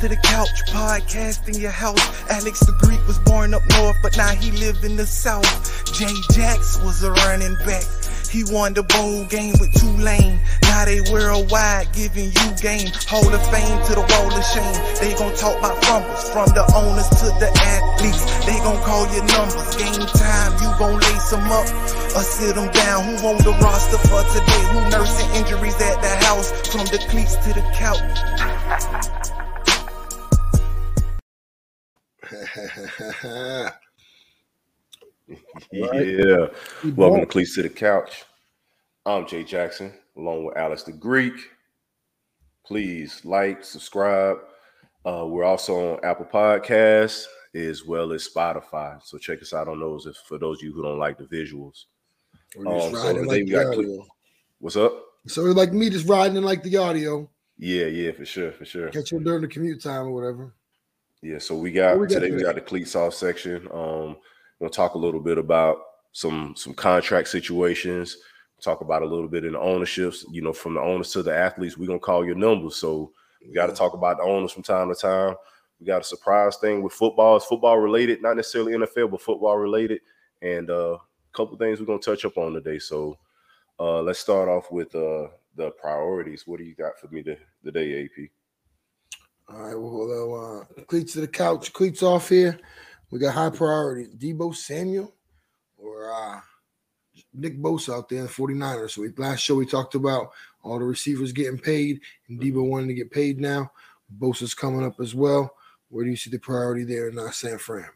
to the couch, podcast in your house. Alex the Greek was born up north, but now he live in the south. Jay Jacks was a running back. He won the bowl game with Tulane. Now they worldwide giving you game. Hall of fame to the wall of shame. They gon' talk about fumbles from the owners to the athletes. They gon' call your numbers. Game time, you gon' lace them up or sit them down. Who on the roster for today? Who nursing injuries at the house from the cleats to the couch? yeah. Welcome to Cleats to the Couch. I'm Jay Jackson, along with Alex the Greek. Please like, subscribe. Uh, we're also on Apple Podcasts as well as Spotify. So check us out on those if, for those of you who don't like the visuals. Um, so like Cle- What's up? So like me just riding in like the audio. Yeah, yeah, for sure, for sure. Catch you during the commute time or whatever. Yeah, so we got, we got today we got the cleats off section. Um, we'll talk a little bit about some some contract situations. Talk about a little bit in the ownerships. You know, from the owners to the athletes, we're gonna call your numbers. So we got to talk about the owners from time to time. We got a surprise thing with football. It's football related, not necessarily NFL, but football related, and uh, a couple things we're gonna touch up on today. So uh, let's start off with uh, the priorities. What do you got for me to, today, AP? All right, well, uh, cleats to the couch, cleats off here. We got high priority Deebo Samuel or uh, Nick Bosa out there in the 49ers. So we, last show we talked about all the receivers getting paid and Deebo wanting to get paid now. Bosa's coming up as well. Where do you see the priority there in uh, San Fran?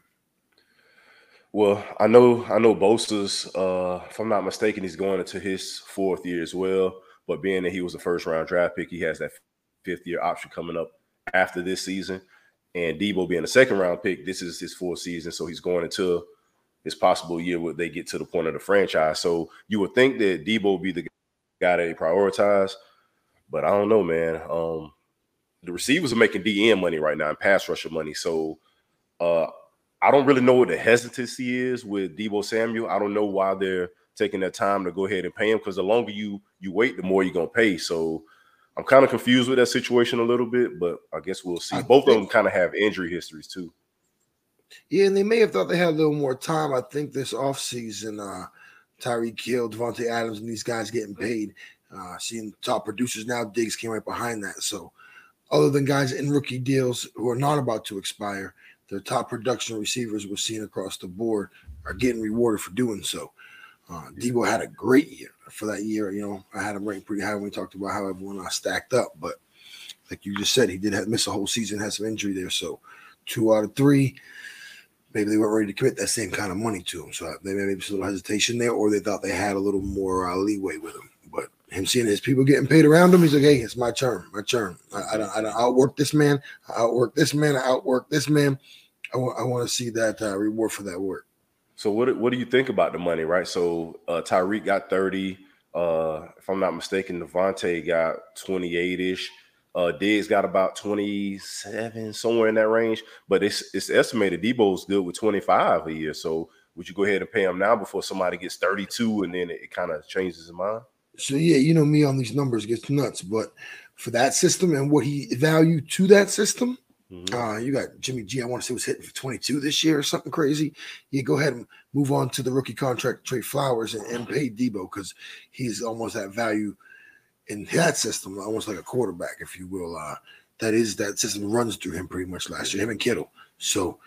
Well, I know I know Bosa's uh if I'm not mistaken, he's going into his fourth year as well. But being that he was a first round draft pick, he has that fifth year option coming up after this season. And Deebo being a second round pick, this is his fourth season. So he's going into his possible year where they get to the point of the franchise. So you would think that Deebo would be the guy that they prioritize, but I don't know, man. Um the receivers are making DM money right now and pass rusher money. So uh I don't really know what the hesitancy is with Deebo Samuel. I don't know why they're taking their time to go ahead and pay him because the longer you you wait, the more you're gonna pay. So I'm kind of confused with that situation a little bit, but I guess we'll see. I Both of them kind of have injury histories too. Yeah, and they may have thought they had a little more time. I think this offseason, uh, Tyreek Hill, Davante Adams, and these guys getting paid. Uh, seeing top producers now, Diggs came right behind that. So, other than guys in rookie deals who are not about to expire, the top production receivers we're seeing across the board are getting rewarded for doing so. Uh, Deebo had a great year for that year. You know, I had him ranked pretty high when we talked about how everyone I stacked up. But like you just said, he did have, miss a whole season, had some injury there. So, two out of three maybe they weren't ready to commit that same kind of money to him. So maybe maybe some little hesitation there, or they thought they had a little more uh, leeway with him. But him seeing his people getting paid around him, he's like, "Hey, it's my turn, my turn. I, I don't, I don't outwork this man. I outwork this man. I outwork this man. I want, I want to see that uh, reward for that work." So what what do you think about the money, right? So uh Tyreek got 30. Uh if I'm not mistaken, Davante got 28-ish. Uh Diggs got about 27, somewhere in that range. But it's it's estimated Deebo's good with 25 a year. So would you go ahead and pay him now before somebody gets 32 and then it, it kind of changes his mind? So yeah, you know me on these numbers gets nuts, but for that system and what he valued to that system, Mhm. Uh, you got Jimmy G. I want to say was hitting for 22 this year or something crazy. Yeah, go ahead and move on to the rookie contract, Trey Flowers, and, and pay Deebo because he's almost at value in that system, almost like a quarterback, if you will. Uh, that is that system runs through him pretty much last year, him and Kittle. So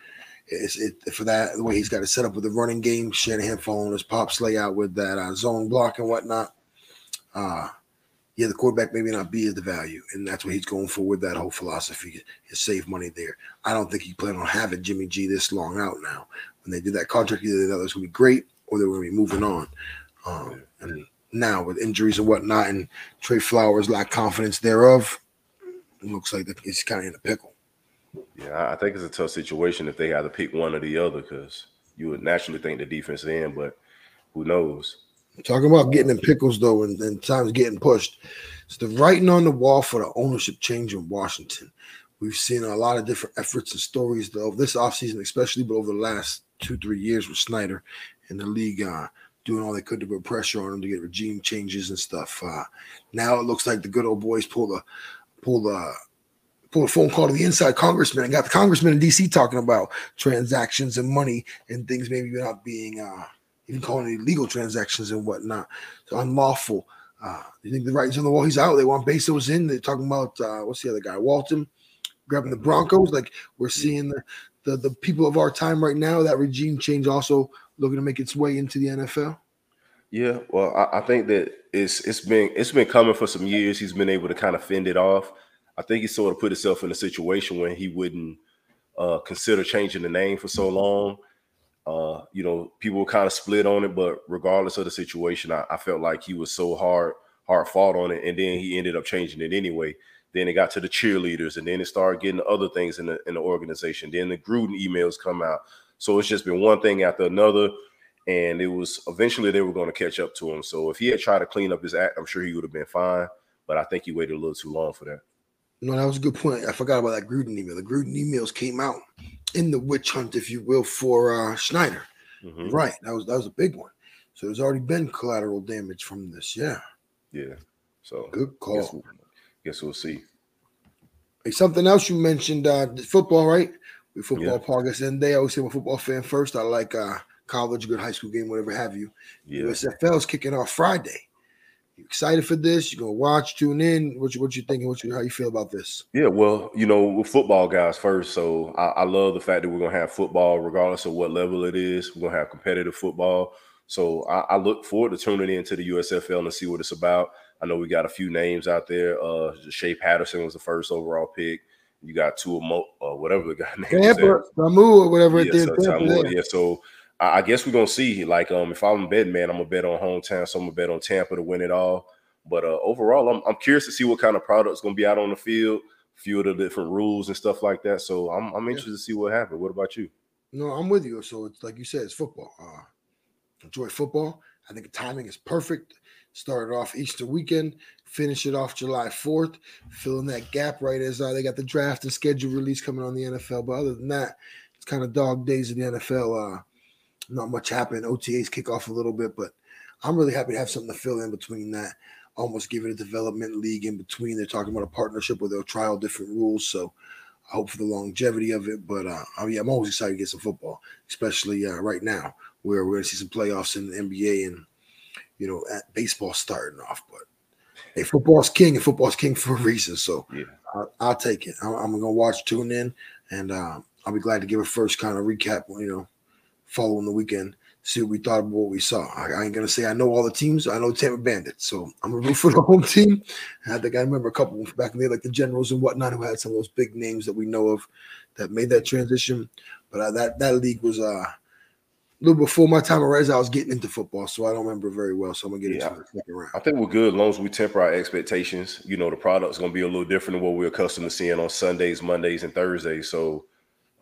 it's it for that the way he's got it set up with the running game, Shanahan following his pops layout with that uh, zone block and whatnot. Uh yeah, the quarterback maybe not be the value, and that's what he's going for with that whole philosophy is save money there. I don't think he planned on having Jimmy G this long out now. When they did that contract, either it was going to be great or they were going to be moving on. Um, and now with injuries and whatnot, and Trey Flowers lack confidence thereof, it looks like that he's kind of in a pickle. Yeah, I- I think it's a tough situation if they had to pick one or the other because you would naturally think the defense in, but who knows? Talking about getting in pickles though, and, and times getting pushed. It's the writing on the wall for the ownership change in Washington. We've seen a lot of different efforts and stories though this offseason, especially, but over the last two, three years with Snyder and the league uh, doing all they could to put pressure on him to get regime changes and stuff. Uh, now it looks like the good old boys pull the pull the pulled a phone call to the inside congressman and got the congressman in DC talking about transactions and money and things maybe not being uh, even calling it illegal transactions and whatnot, so unlawful. Uh, you think the writing's on the wall? He's out. They want Bezos in. They're talking about uh, what's the other guy, Walton, grabbing the Broncos. Like we're seeing the, the the people of our time right now. That regime change also looking to make its way into the NFL. Yeah, well, I, I think that it's it's been it's been coming for some years. He's been able to kind of fend it off. I think he sort of put himself in a situation where he wouldn't uh, consider changing the name for so long. Uh, you know, people were kind of split on it, but regardless of the situation, I, I, felt like he was so hard, hard fought on it, and then he ended up changing it anyway. Then it got to the cheerleaders, and then it started getting other things in the in the organization. Then the Gruden emails come out, so it's just been one thing after another and it was eventually they were going to catch up to him. So if he had tried to clean up his act, I'm sure he would have been fine. But I think he waited a little too long for that. No, that was a good point. I forgot about that Gruden email. The Gruden emails came out in the witch hunt, if you will, for uh, Snyder. Mm-hmm. Right. That was that was a big one. So there's already been collateral damage from this. Yeah. Yeah. So good call. Guess, we'll, guess we'll see. Hey, something else you mentioned, uh, football, right? We football yeah. podcast and. I always say I'm a football fan first. I like uh college, good high school game, whatever have you. Yeah. USFL is kicking off Friday. You excited for this? You gonna watch, tune in? What you what you thinking? What you how you feel about this? Yeah, well, you know, we're football guys first, so I, I love the fact that we're gonna have football, regardless of what level it is. We're gonna have competitive football. So I, I look forward to tuning into the USFL and see what it's about. I know we got a few names out there. Uh, Shea Patterson was the first overall pick. You got Tua Mo, uh, whatever the guy name Tampa, is. Tamu or whatever yeah, it is. So, yeah, so I, guess we're gonna see. Like, um, if I'm a betting man, I'm gonna bet on hometown, so I'm gonna bet on Tampa to win it all. But uh, overall, I'm, I'm curious to see what kind of products gonna be out on the field, a few of the different rules and stuff like that. So I'm I'm interested yeah. to see what happens. What about you? No, I'm with you. So it's like you said, it's football. Uh, enjoy football. I think the timing is perfect. Started off Easter weekend, finish it off July 4th, filling that gap right as uh, they got the draft and schedule release coming on the NFL. But other than that, it's kind of dog days of the NFL. Uh, not much happened. OTAs kick off a little bit, but I'm really happy to have something to fill in between that. Almost give it a development league in between. They're talking about a partnership where they'll try trial different rules. So I hope for the longevity of it. But uh, I mean, I'm always excited to get some football, especially uh, right now where we're going to see some playoffs in the NBA and, you know, at baseball starting off. But hey, football's king and football's king for a reason. So yeah. I'll, I'll take it. I'm, I'm going to watch, tune in, and uh, I'll be glad to give a first kind of recap, you know, following the weekend, see what we thought of what we saw. I, I, ain't gonna say I know all the teams. I know Tampa Bandits, so I'm gonna root for the home team. I think I remember a couple back in there, like the Generals and whatnot, who had some of those big names that we know of that made that transition. But uh, that that league was uh, a little before my time around. I was getting into football, so I don't remember very well. So I'm gonna get yeah, into the second round. I think we're good as long as we temper our expectations. You know, the product's gonna be a little different than what we're accustomed to seeing on Sundays, Mondays, and Thursdays. So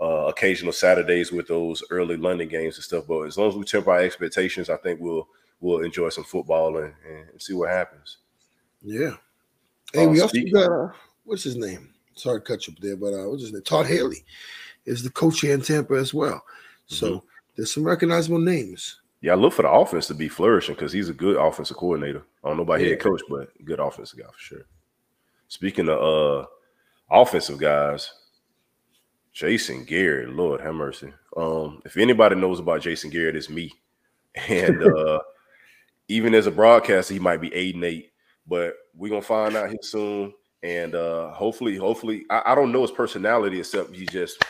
uh, occasional Saturdays with those early London games and stuff. But as long as we temper our expectations, I think we'll we'll enjoy some football and, and see what happens. Yeah. Hey, uh, we also got uh, what's his name? Sorry to cut you up there, but uh, what's his name? Todd Haley is the coach here in Tampa as well. So mm-hmm. there's some recognizable names. Yeah, I look for the offense to be flourishing because he's a good offensive coordinator. I don't know about yeah. head coach, but good offensive guy for sure. Speaking of uh offensive guys, Jason Garrett, Lord have mercy. Um, if anybody knows about Jason Garrett, it's me. And uh, even as a broadcaster, he might be eight and eight, but we're gonna find out here soon. And uh, hopefully, hopefully, I, I, don't know his personality except he just,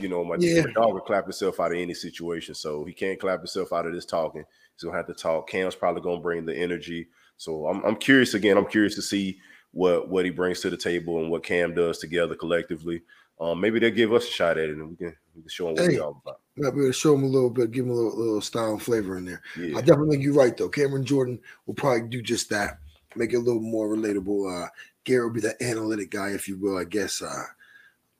you know, my, yeah. my dog would clap himself out of any situation. So he can't clap himself out of this talking. He's gonna have to talk. Cam's probably gonna bring the energy. So I'm, I'm curious again. I'm curious to see what what he brings to the table and what Cam does together collectively. Um, maybe they'll give us a shot at it and we can, we can show them what hey, we're all about. Able to show them a little bit, give them a little, little style and flavor in there. Yeah. I definitely think you're right though. Cameron Jordan will probably do just that, make it a little more relatable. Uh, Garrett will be the analytic guy, if you will. I guess. Uh,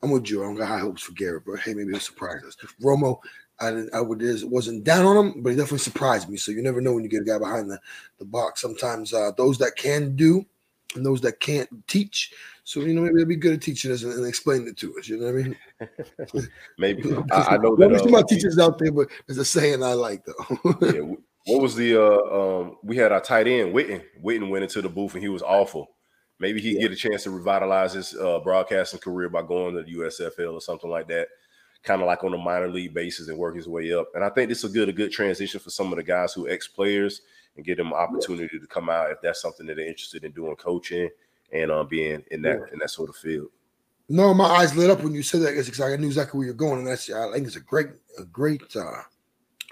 I'm with you. I don't got high hopes for Garrett, but hey, maybe he'll surprise us. Romo, I, I would wasn't down on him, but he definitely surprised me. So you never know when you get a guy behind the, the box. Sometimes uh, those that can do and those that can't teach. So you know, maybe they'll be good at teaching us and, and explaining it to us. You know what I mean? maybe I, I, know that. There's uh, my teachers out there, but there's a saying I like though. yeah, what was the uh um we had our tight end Witten. Witten went into the booth and he was awful. Maybe he yeah. get a chance to revitalize his uh, broadcasting career by going to the USFL or something like that, kind of like on a minor league basis and work his way up. And I think this is a good a good transition for some of the guys who ex players and get them an opportunity to come out if that's something that they're interested in doing, coaching and uh, being in that yeah. in that sort of field. No, my eyes lit up when you said that because I knew exactly where you're going, and that's I think it's a great a great uh,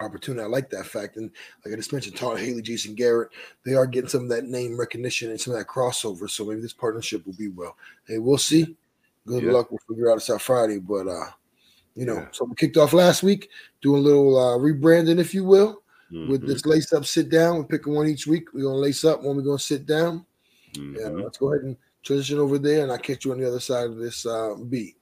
opportunity. I like that fact. And like I just mentioned, Todd Haley, Jason Garrett, they are getting some of that name recognition and some of that crossover. So maybe this partnership will be well. Hey, we'll see. Good yeah. luck. We'll figure out it's out Friday. But uh, you know, yeah. so we kicked off last week, doing a little uh rebranding, if you will, mm-hmm. with this lace up, sit down. We're picking one each week. We're gonna lace up, one we're gonna sit down. Mm-hmm. Yeah, let's go ahead and transition over there, and I'll catch you on the other side of this uh beat.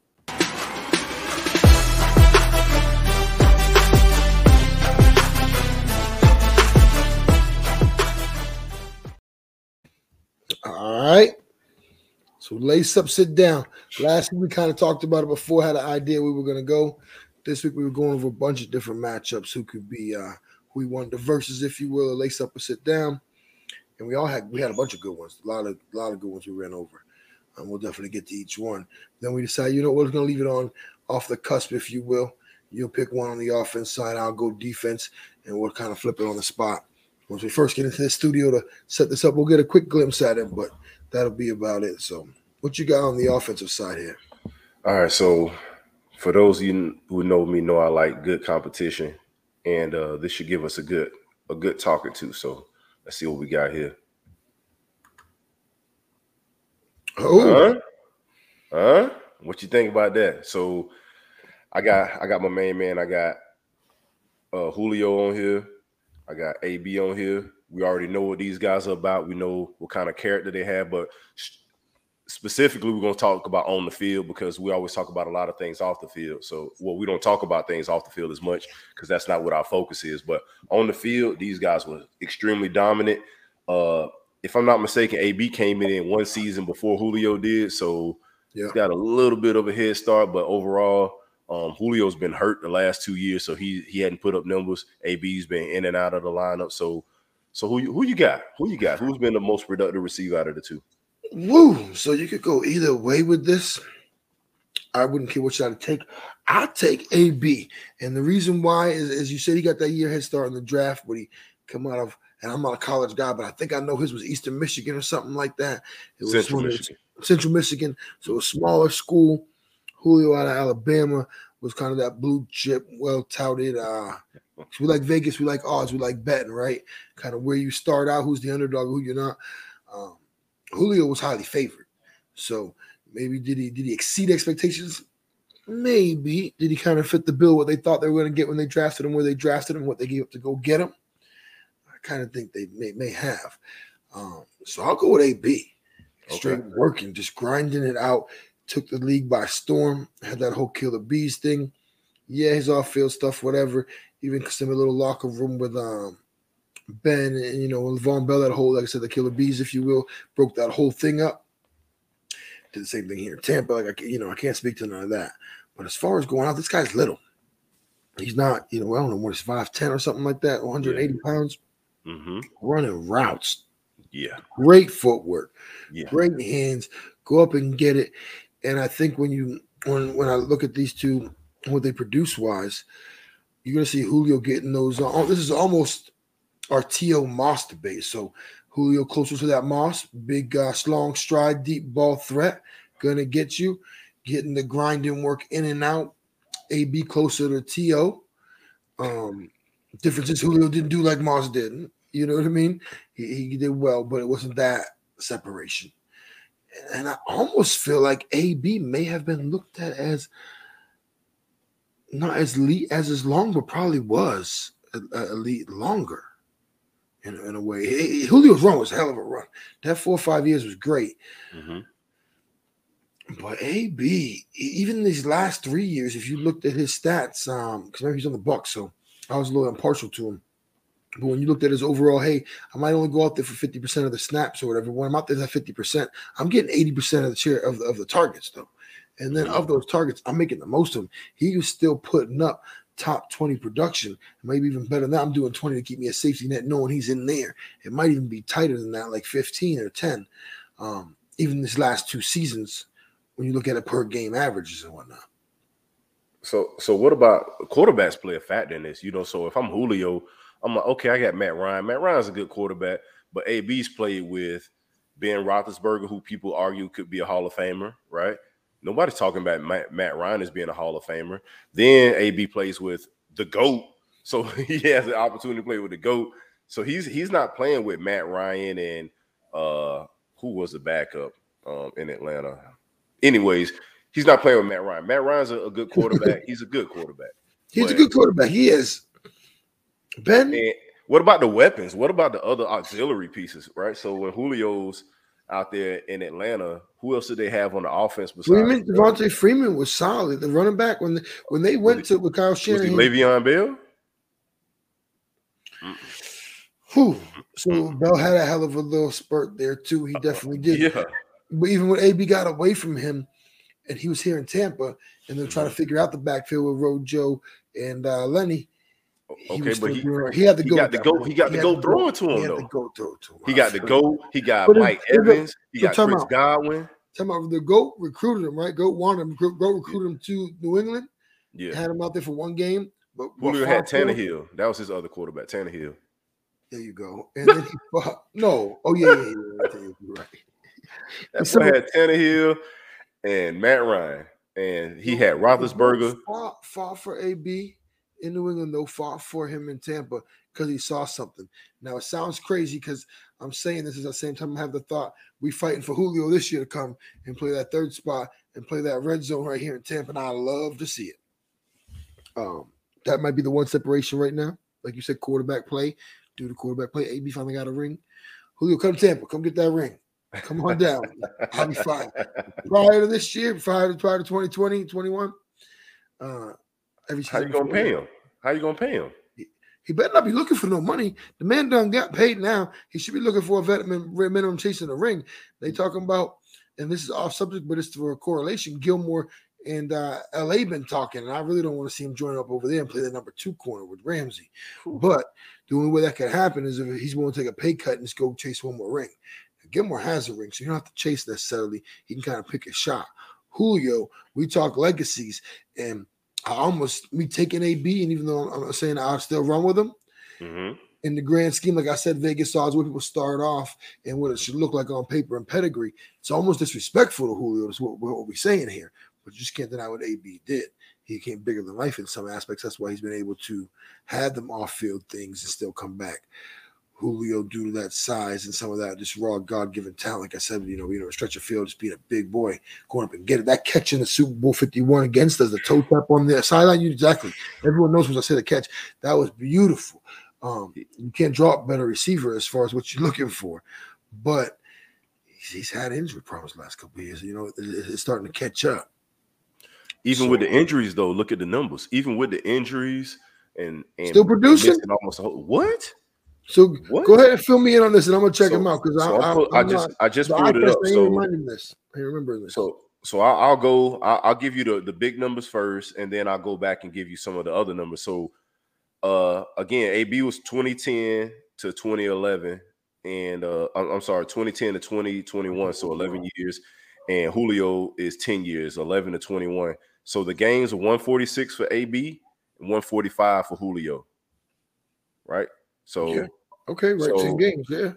All right. So lace up, sit down. Last week we kind of talked about it before, had an idea we were to go. This week we were going over a bunch of different matchups who could be uh who we wanted the verses, if you will, lace up or sit down. And we all had we had a bunch of good ones, a lot of a lot of good ones we ran over. And we'll definitely get to each one. Then we decide, you know, what, we're gonna leave it on off the cusp, if you will. You'll pick one on the offense side, I'll go defense, and we'll kind of flip it on the spot once we first get into the studio to set this up, we'll get a quick glimpse at it, but that'll be about it. So, what you got on the offensive side here? All right. So, for those of you who know me, know I like good competition, and uh, this should give us a good a good talking to. So, let's see what we got here. Oh, huh? huh? What you think about that? So, I got I got my main man. I got uh, Julio on here. I got AB on here. We already know what these guys are about. We know what kind of character they have, but specifically, we're going to talk about on the field because we always talk about a lot of things off the field. So, well, we don't talk about things off the field as much because that's not what our focus is. But on the field, these guys were extremely dominant. Uh, if I'm not mistaken, AB came in one season before Julio did, so yeah. he's got a little bit of a head start. But overall, um, Julio's been hurt the last two years, so he he hadn't put up numbers. AB's been in and out of the lineup. So, so who you, who you got? Who you got? Who's been the most productive receiver out of the two? Woo! So you could go either way with this. I wouldn't care which side to take. i take AB, and the reason why is, as you said, he got that year head start in the draft, but he come out of. And I'm not a college guy, but I think I know his was Eastern Michigan or something like that. It was Central Michigan. Central Michigan, so a smaller school Julio out of Alabama was kind of that blue chip, well touted. Uh, we like Vegas, we like odds, we like betting, right? Kind of where you start out, who's the underdog, who you're not. Um, Julio was highly favored, so maybe did he did he exceed expectations? Maybe did he kind of fit the bill what they thought they were going to get when they drafted him, where they drafted him, what they gave up to go get him? I kind of think they may may have. Um, so I'll go with AB. Straight okay. working, just grinding it out took the league by storm, had that whole killer bees thing. Yeah, his off field stuff, whatever. Even some a little locker room with um Ben and you know Le'Veon Bell, that whole, like I said, the killer bees, if you will, broke that whole thing up. Did the same thing here in Tampa. Like I, you know, I can't speak to none of that. But as far as going out, this guy's little. He's not, you know, I don't know what he's five ten or something like that, 180 yeah. pounds. Mm-hmm. Running routes. Yeah. Great footwork. Yeah. Great hands. Go up and get it. And I think when you when when I look at these two, what they produce wise, you're gonna see Julio getting those. Uh, this is almost our T.O. Moss debate. So Julio closer to that Moss, big uh, long stride, deep ball threat, gonna get you getting the grinding work in and out. AB closer to T.O. Um, difference is Julio didn't do like Moss didn't. You know what I mean? He, he did well, but it wasn't that separation and I almost feel like AB may have been looked at as not as elite as as long, but probably was elite longer in, in a way. Julio's run was a hell of a run. That four or five years was great. Mm-hmm. But AB, even these last three years, if you looked at his stats, um, because maybe he's on the Bucks, so I was a little impartial to him. But when you looked at his overall, hey, I might only go out there for 50% of the snaps or whatever. When I'm out there at 50%, I'm getting 80% of the share of the, of the targets, though. And then of those targets, I'm making the most of them. He was still putting up top 20 production, maybe even better than that. I'm doing 20 to keep me a safety net, knowing he's in there. It might even be tighter than that, like 15 or 10. Um, even this last two seasons when you look at it per game averages and whatnot. So, so what about quarterbacks play a factor in this? You know, so if I'm Julio, I'm like, okay, I got Matt Ryan. Matt Ryan's a good quarterback, but AB's played with Ben Roethlisberger, who people argue could be a Hall of Famer, right? Nobody's talking about Matt, Matt Ryan as being a Hall of Famer. Then AB plays with the GOAT, so he has the opportunity to play with the GOAT. So he's he's not playing with Matt Ryan and uh who was the backup um in Atlanta. Anyways, he's not playing with Matt Ryan. Matt Ryan's a, a good quarterback. he's a good quarterback. He's but, a good quarterback. He is. Ben. What about the weapons? What about the other auxiliary pieces? Right. So when Julio's out there in Atlanta, who else did they have on the offense besides Freeman? Devonta Freeman was solid. The running back when when they went to with Kyle Shanahan. Was Le'Veon Bell? Whew. So Bell had a hell of a little spurt there too. He definitely did. Yeah. But even when AB got away from him, and he was here in Tampa, and they're trying to figure out the backfield with Rojo and uh, Lenny. Okay, but he, he had to go. He got to go. He got to go throwing to him though. Go throw to him. He got to go. He got Mike Evans. He got Chris Godwin. Tell me, the goat recruited him, right? Goat wanted him. Goat recruited him to New England. Yeah, had him out there for one game. But Julio had Tannehill. That was his other quarterback, Tannehill. There you go. And then he fought. No. Oh yeah, yeah, yeah. You're right. That so, had Tannehill and Matt Ryan, and he had Roethlisberger. Fought, fought for AB in New England, though. Fought for him in Tampa because he saw something. Now it sounds crazy because I'm saying this at the same time I have the thought we fighting for Julio this year to come and play that third spot and play that red zone right here in Tampa. And I love to see it. Um, that might be the one separation right now. Like you said, quarterback play. Do the quarterback play. AB finally got a ring. Julio, come to Tampa. Come get that ring. Come on down. I'll be fine. Prior to this year, prior to prior to 2020, 21. Uh every How you gonna pay him? How you gonna pay him? He better not be looking for no money. The man done got paid now. He should be looking for a veteran minimum chasing the ring. They talking about, and this is off subject, but it's for a correlation. Gilmore and uh, LA been talking, and I really don't want to see him join up over there and play the number two corner with Ramsey. But the only way that could happen is if he's willing to take a pay cut and just go chase one more ring. Gilmore has a ring, so you don't have to chase necessarily. He can kind of pick a shot. Julio, we talk legacies, and I almost me taking AB, and even though I'm, I'm saying I'll still run with him. Mm-hmm. In the grand scheme, like I said, Vegas odds where people start off and what it should look like on paper and pedigree. It's almost disrespectful to Julio. Is what, what we're saying here, but you just can't deny what AB did. He came bigger than life in some aspects. That's why he's been able to have them off-field things and still come back. Julio due to that size and some of that just raw God given talent. Like I said, you know, you know, stretch of field, just being a big boy, going up and get it. That catch in the Super Bowl 51 against us, the toe tap on the sideline, you exactly. Everyone knows when I say the catch. That was beautiful. Um, you can't drop better receiver as far as what you're looking for, but he's, he's had injury problems last couple years. You know, it's starting to catch up. Even so, with the injuries, though, look at the numbers. Even with the injuries and, and still producing almost whole, what? So what? go ahead and fill me in on this, and I'm gonna check so, him out because so I, I, I, just not, I just pulled it up. So this. I remember this. So so I'll, I'll go. I'll, I'll, give you the the big numbers first, and then I'll go back and give you some of the other numbers. So uh again, AB was 2010 to 2011, and uh I'm, I'm sorry, 2010 to 2021, so 11 years. And Julio is 10 years, 11 to 21. So the games are 146 for AB and 145 for Julio. Right. So yeah. Okay, right, so, 10 games, yeah.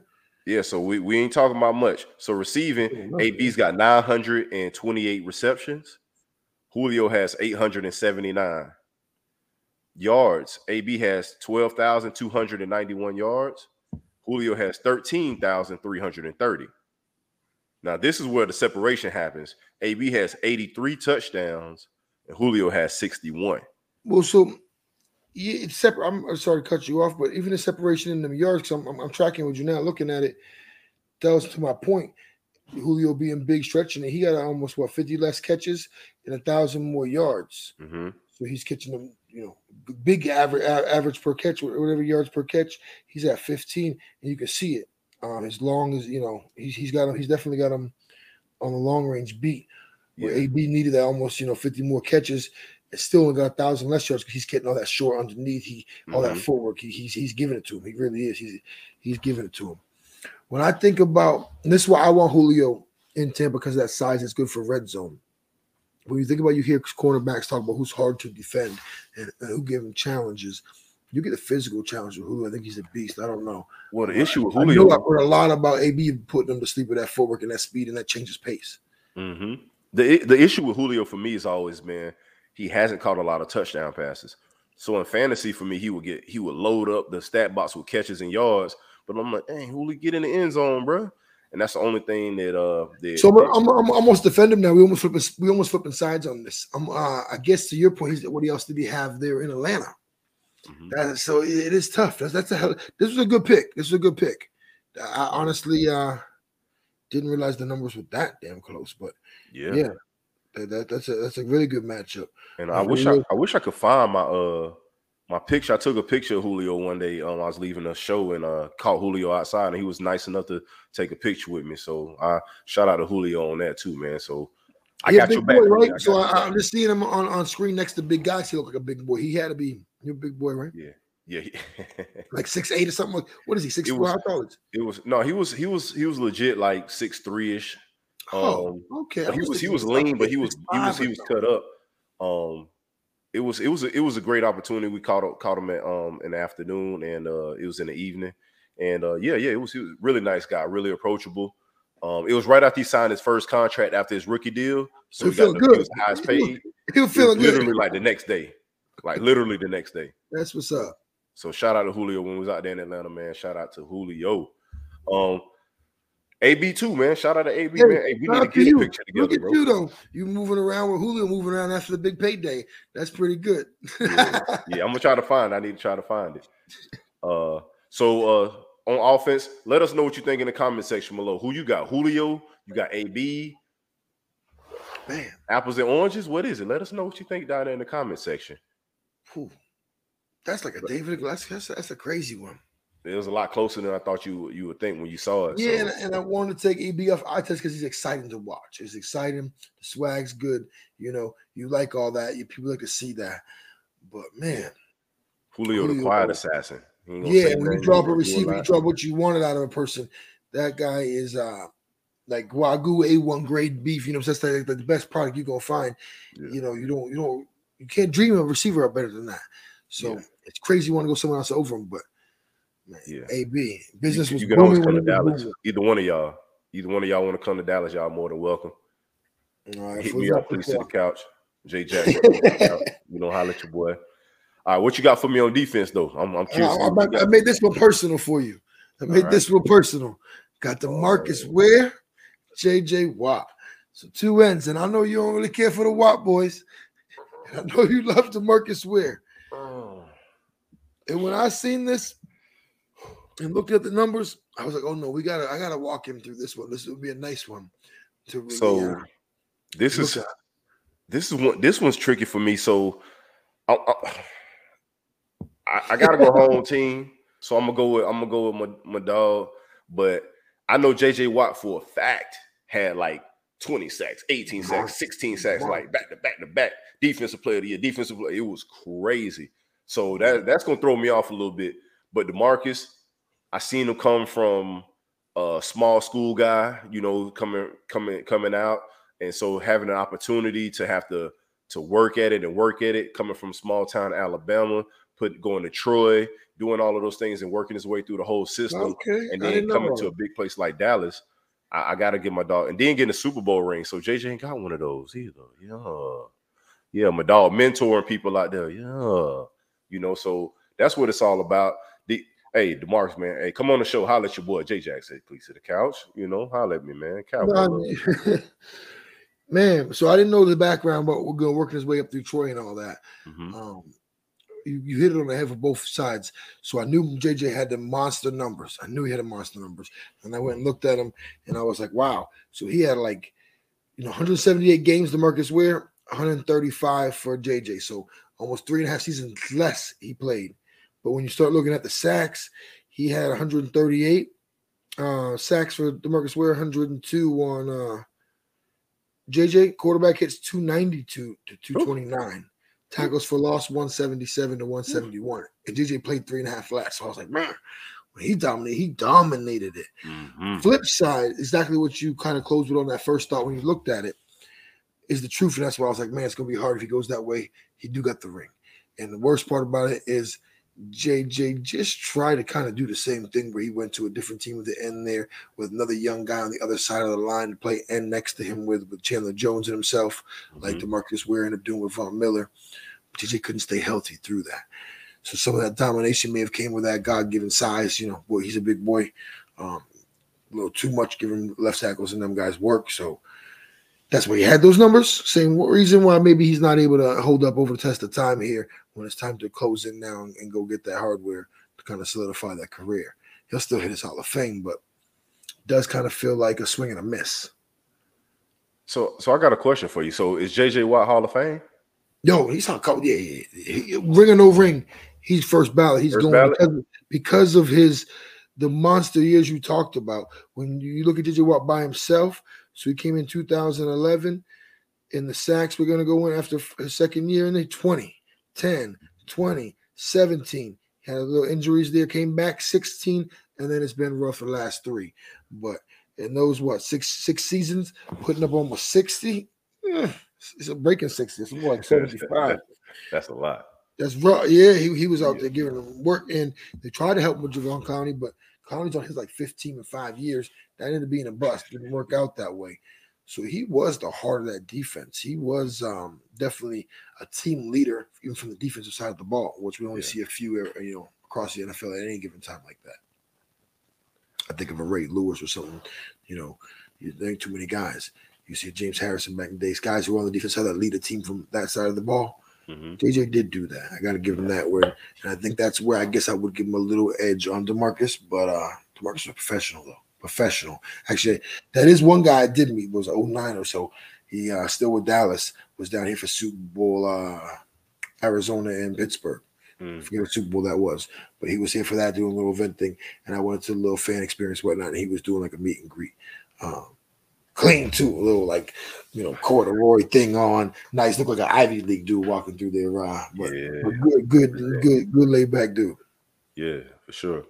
Yeah, so we, we ain't talking about much. So receiving, AB's got 928 receptions. Julio has 879 yards. AB has 12,291 yards. Julio has 13,330. Now, this is where the separation happens. AB has 83 touchdowns and Julio has 61. Well, so it's separate. I'm sorry to cut you off, but even the separation in the yards, I'm, I'm, I'm, tracking with you now, looking at it. That was to my point. Julio being big stretching it, he got almost what 50 less catches and a thousand more yards. Mm-hmm. So he's catching them, you know, big average average per catch, whatever yards per catch. He's at 15, and you can see it. Um, as long as you know, he's he's got him. He's definitely got him on the long range beat. Where yeah. AB needed that almost, you know, 50 more catches still only got a thousand less yards because he's getting all that short underneath. He all mm-hmm. that footwork. He, he's he's giving it to him. He really is. He's he's giving it to him. When I think about this, is why I want Julio in Tampa because of that size. It's good for red zone. When you think about, you hear cornerbacks talk about who's hard to defend and, and who give them challenges. You get a physical challenge with Julio. I think he's a beast. I don't know. Well, the issue with Julio, I know I've heard a lot about AB putting them to sleep with that footwork and that speed, and that changes pace. hmm the the issue with Julio for me has always been he hasn't caught a lot of touchdown passes. So in fantasy, for me, he would get he would load up the stat box with catches and yards. But I'm like, dang, Julio, get in the end zone, bro. And that's the only thing that uh that, So I'm, I'm, I'm almost defend him now. We almost flipping we almost flipping sides on this. I'm uh, I guess to your point, he's, what else did he have there in Atlanta? Mhm. That, so it it is tough. That's that's a hell. This was a good pick. This was a good pick. I honestly uh didn't realize the numbers were that damn close, but yeah. yeah, that, that, that's a that's a really good matchup. And I Uh, wish I, I wish I could find my uh my picture. I took a picture of Julio one day. Um, I was leaving a show and uh caught Julio outside, and he was nice enough to take a picture with me. So I shout out to Julio on that too, man. So I Yeah, got big your back, boy, right? I So your I, I'm just seeing him on, on screen next to big guys. He looked like a big boy. He had to be you're a big boy, right? yeah, yeah. Like six eight or something. What is he? Six It four? was- How tall is? it was no, he was he was he was legit like six three ish. Oh, Um, okay. He was he was lean, but he was he was he was cut up. Um, it was it was a, it was a great opportunity. We caught caught him at um in the afternoon, and uh it was in the evening, and uh yeah yeah it was he was a really nice guy, really approachable. Um, it was right after he signed his first contract after his rookie deal, so He he got the, good. he was highest paid. He was feeling literally good. like the next day, like literally the next day. That's what's up. So shout out to Julio when we was out there in Atlanta, man. Shout out to Julio. Um, AB too, man. Shout out to AB, Hey, man. Hey, we need to get a you. picture Look at bro. you though. You moving around with Julio moving around after the big payday. That's pretty good. Yeah. Yeah, I'm gonna try to find. it. I need to try to find it. Uh, so uh, on offense, let us know what you think in the comment section below. Who you got? Julio? You got AB? Man, Apples and oranges? What is it? Let us know what you think down there in the comment section. whew. that's like a David. That's, that's that's a crazy one. It was a lot closer than I thought you you would think when you saw it. Yeah, so- and, and I wanted to take AB off eye test because he's exciting to watch. It's exciting. The swag's good. You know, you like all that. You people like to see that. But man, Julio, the Julio. quiet assassin. He ain't gonna yeah, when you drop a ain't gonna do receiver, you drop what you wanted out of a person. That guy is uh like Wagyu A1 grade beef. You know, that's like the best product you're gonna find. Yeah. You know, you don't, you don't, you can't dream of a receiver up better than that. So Yeah. it's crazy you want to go somewhere else over him, but man, Yeah. AB business you, was you can always come to when it was Dallas. Either one of y'all. Either one of y'all want to come to Dallas, y'all more than welcome. All right, Hit me up, please, to the couch. J Jack, you know, holla at your boy. All right, what you got for me on defense, though? I'm, I'm uh, curious. I, I- I made this one personal for you. I made right. this one personal. Got Demarcus oh. Ware, JJ Watt. So two ends, and I know you don't really care for the Watt boys. And I know you love Demarcus Ware. Oh, And when I seen this and looked at the numbers, I was like, "Oh no, we gotta, I gotta walk him through this one. This would be a nice one." To really, So uh, this is at. this is one. This one's tricky for me. So I, I, I gotta go home team. So I'm gonna go with I'm gonna go with my, my dog. But I know JJ Watt for a fact had like 20 sacks, 18 sacks, 16 sacks, like back to back to back. Defensive player of the year, defensive player. It was crazy. So that that's gonna throw me off a little bit. But Demarcus, I seen him come from a small school guy, you know, coming coming coming out, and so having an opportunity to have to to work at it and work at it, coming from small town Alabama, put going to Troy, doing all of those things and working his way through the whole system, Okay, and then coming to a big place like Dallas. I, I gotta get my dog, and then getting a Super Bowl ring. So JJ ain't got one of those either. Yeah, yeah, my dog mentoring people out there. Yeah, you know, so that's what it's all about. Hey, Demarcus, man, hey, come on the show. Holler at your boy J Jack. Say please to the couch. You know, holler at me, man. Cowboy No, I mean- Man, so I didn't know the background, but we're going working his way up through Troy and all that. Mhm. Um, you, you hit it on the head for both sides. So I knew JJ had the monster numbers. I knew he had the monster numbers. And I went and looked at him and I was like, wow. So he had like, you know, 178 games to Marcus Ware, 135 for JJ. So almost three and a half seasons less he played. But when you start looking at the sacks, he had 138 uh, sacks for Demarcus Ware, 102 on uh, JJ. Quarterback hits 292 to 229. Tackles for loss 177 to 171. And JJ played three and a half less. So I was like, man, When he dominated, he dominated it. Mhm. Flip side, exactly what you kind of closed with on that first thought when you looked at it, is the truth. And that's why I was like, man, it's gonna be hard if he goes that way. He do got the ring. And the worst part about it is JJ just tried to kind of do the same thing where he went to a different team at the end there with another young guy on the other side of the line to play end next to him with, with Chandler Jones and himself, like Mhm. Demarcus Ware ended up doing with Von Miller. But JJ couldn't stay healthy through that. So some of that domination may have came with that God-given size. You know, boy, he's a big boy. Um, a little too much giving left tackles and them guys work. So that's why he had those numbers. Same reason why maybe he's not able to hold up over the test of time here when it's time to close in now and, and go get that hardware to kind of solidify that career. He'll still hit his Hall of Fame, but does kind of feel like a swing and a miss. So, so I got a question for you. So, is JJ Watt Hall of Fame? Yo, he's on call. Yeah, yeah, yeah. Ring or no ring, he's first ballot. He's First going ballot? because, because of his the monster years you talked about. When you look at JJ Watt by himself, so he came in 2011 in the sacks. We're gonna go in after his second year in the 20, 10, 20, 17. Had a little injuries there, came back 16, and then it's been rough for the last three. But in those what six six seasons, putting up almost 60. eh, it's a breaking 60. It's more like 75. That's a lot. That's right. Yeah, he, he was out Yeah. there giving them work, and they tried to help with Jadeveon Clowney, but Clowney's on his like 15 and five years. That ended up being a bust. Didn't work out that way. So he was the heart of that defense. He was um, definitely a team leader, even from the defensive side of the ball, which we only Yeah. see a few, uh, you know, across the NFL at any given time like that. I think of a Ray Lewis or something. You know, you- there ain't too many guys. You see James Harrison back in the days, guys who were on the defense side that lead a team from that side of the ball. Mhm. JJ did do that. I got to give him that word, and I think that's where I guess I would give him a little edge on Demarcus. But uh Demarcus was a professional though, professional. Actually, that is one guy I did meet was 09 or so. He uh still with Dallas was down here for Super Bowl uh Arizona and Pittsburgh. I Mm. forget what Super Bowl that was, but he was here for that doing a little event thing, and I went to a little fan experience whatnot, and he was doing like a meet and greet. Um, clean too, a little like you know corduroy thing on, nice, look like an Ivy League dude walking through there. But, Yeah. but good, good, good, good laid back dude. Yeah, for sure.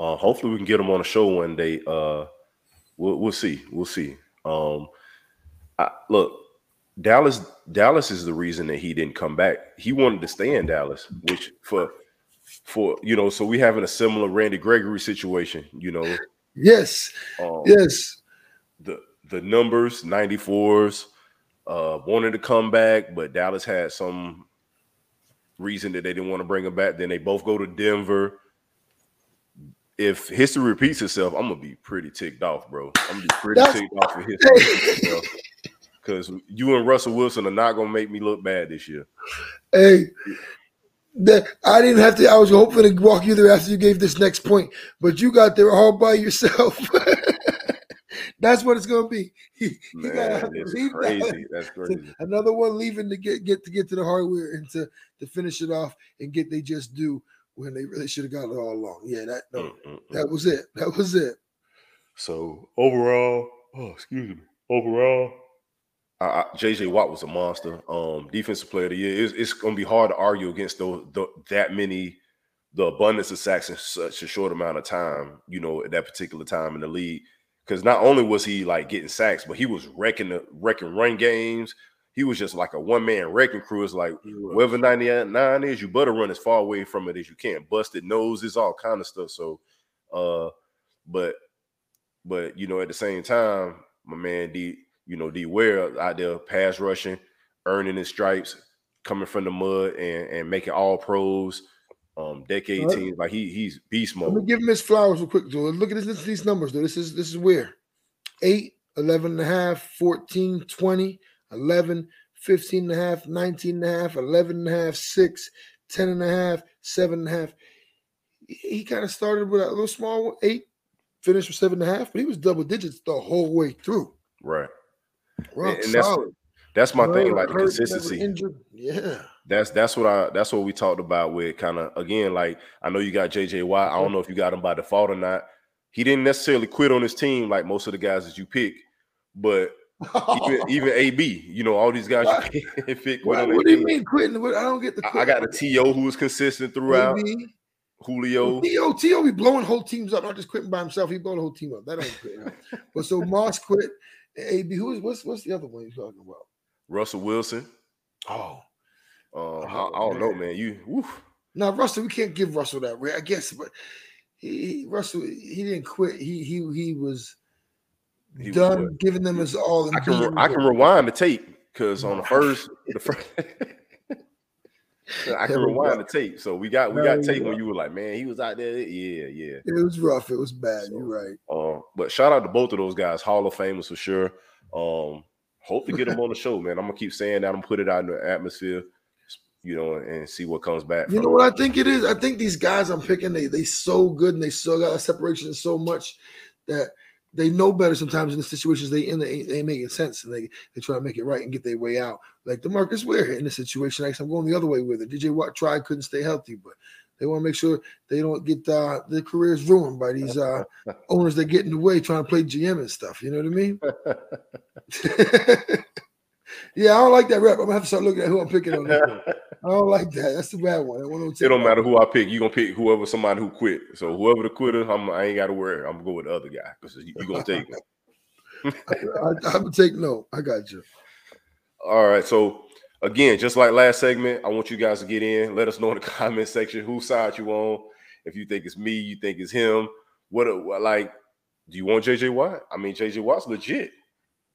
Uh, hopefully we can get him on a show one day. Uh, we'll we'll see. We'll see. Um, I, look, Dallas. Dallas is the reason that he didn't come back. He wanted to stay in Dallas, which for for you know. So we having a similar Randy Gregory situation. You know, Yes, um, yes, the the numbers 94s uh wanted to come back but dallas had some reason that they didn't want to bring him back then they both go to denver if history repeats itself i'm gonna be pretty ticked off bro i'm gonna be pretty That's- ticked off for history because you and russell wilson are not gonna make me look bad this year Hey, that I didn't have to. I was hoping to walk you there after you gave this next point, but you got there all by yourself. That's what it's gonna be. He, gotta Man, leave crazy that's to- crazy another one leaving to get get to get to the hardware and to to finish it off and get they just do when they really should have got it all along. Yeah, that no, that was it. That was it. So overall, oh excuse me, overall, I, I, JJ Watt was a monster. Um, defensive player of the year. It's, it's going to be hard to argue against those the, that many, the abundance of sacks in such a short amount of time. You know, at that particular time in the league, because not only was he like getting sacks, but he was wrecking the wrecking run games. He was just like a one man wrecking crew. It's like wherever 99 is, you better run as far away from it as you can. Busted noses, all kind of stuff. So, uh, but but you know, at the same time, my man D, you know, D Ware out there pass rushing, earning his stripes, coming from the mud and and making all pros, um, decade Right. teams. Like he he's beast mode. Let me give him his flowers real quick, Joe. Look at this, this- these numbers, though. This is this is where 8, 11 and a half, 14, 20, 11, 15 and a half, 19 and a half, 11 and a half, 6, 10 and a half, 7 and a half. He, kind of started with a little small one, 8, finished with 7 and a half, but he was double digits the whole way through. Right. Rock And that's solid. That's my thing, like the consistency. Yeah. That's that's what I that's what we talked about with kind of again like I know you got JJ Watt. I don't know if you got him by default or not. He didn't necessarily quit on his team like most of the guys that you pick, but even, even AB, you know, all these guys What? you pick, quit what, on their what do you team. mean quitting? I don't get the I, I got the TO who was consistent throughout. Maybe. Julio. T.O. T.O. be blowing whole teams up, not just quitting by himself. He blowing the whole team up. That ain't quitting. but so Moss quit. AB, who's what's what's the other one you're talking about? Russell Wilson. Oh, uh, I, I, don't know, man. You, woof. now Russell, we can't give Russell that. I guess, but he, Russell, he didn't quit. He he he was he done was giving them his all. I can I can rewind the tape because on the first the first. I can rewind the tape. So we got we got tape when you were like, man, he was out there. Yeah, yeah. It was rough. It was bad. So, You're right. Um, but shout out to both of those guys, Hall of Famers for sure. Um, hope to get them on the show, man. I'm gonna keep saying that. I'm gonna put it out in the atmosphere, you know, and see what comes back. You know what I think it is? I think these guys I'm picking, they they so good and they so got a separation so much that they know better sometimes in the situations they in they, they making sense and they they try to make it right and get their way out. Like Demarcus Ware in the situation, like I'm going the other way with it. DJ Watt tried, couldn't stay healthy, but they want to make sure they don't get uh, their careers ruined by these uh, owners that get in the way trying to play GM and stuff. You know what I mean? yeah, I don't like that rep. I'm gonna have to start looking at who I'm picking on. I don't like that. That's the bad one. It don't matter who I pick. You're gonna pick whoever somebody who quit. So whoever the quitter, I'm, I ain't got to worry. I'm gonna go with the other guy because you, you gonna take him. I, I, I'm gonna take no. I got you. All right. So again, just like last segment, I want you guys to get in. Let us know in the comment section whose side you on. If you think it's me, you think it's him. What like? Do you want JJ Watt? I mean, JJ Watt's legit.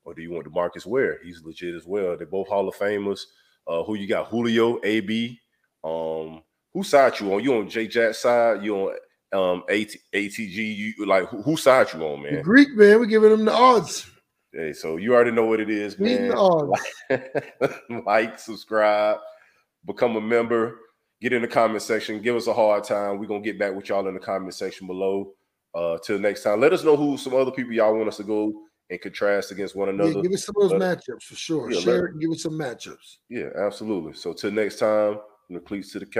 Or do you want Demarcus Ware? He's legit as well. They're both Hall of Famers. Uh, who you got? Julio, AB. Um, whose side you on? You on J Jack's side? You on um AT, ATG? You like who, side you on, man? The Greek man, we're giving him the odds. Hey, so you already know what it is, man. like, subscribe, become a member, get in the comment section, give us a hard time. We're gonna get back with y'all in the comment section below. Uh till next time. Let us know who some other people y'all want us to go and contrast against one another. Yeah, give us some of those matchups for sure. Yeah, Share it and give us some matchups. Yeah, absolutely. So till next time, the cleats to the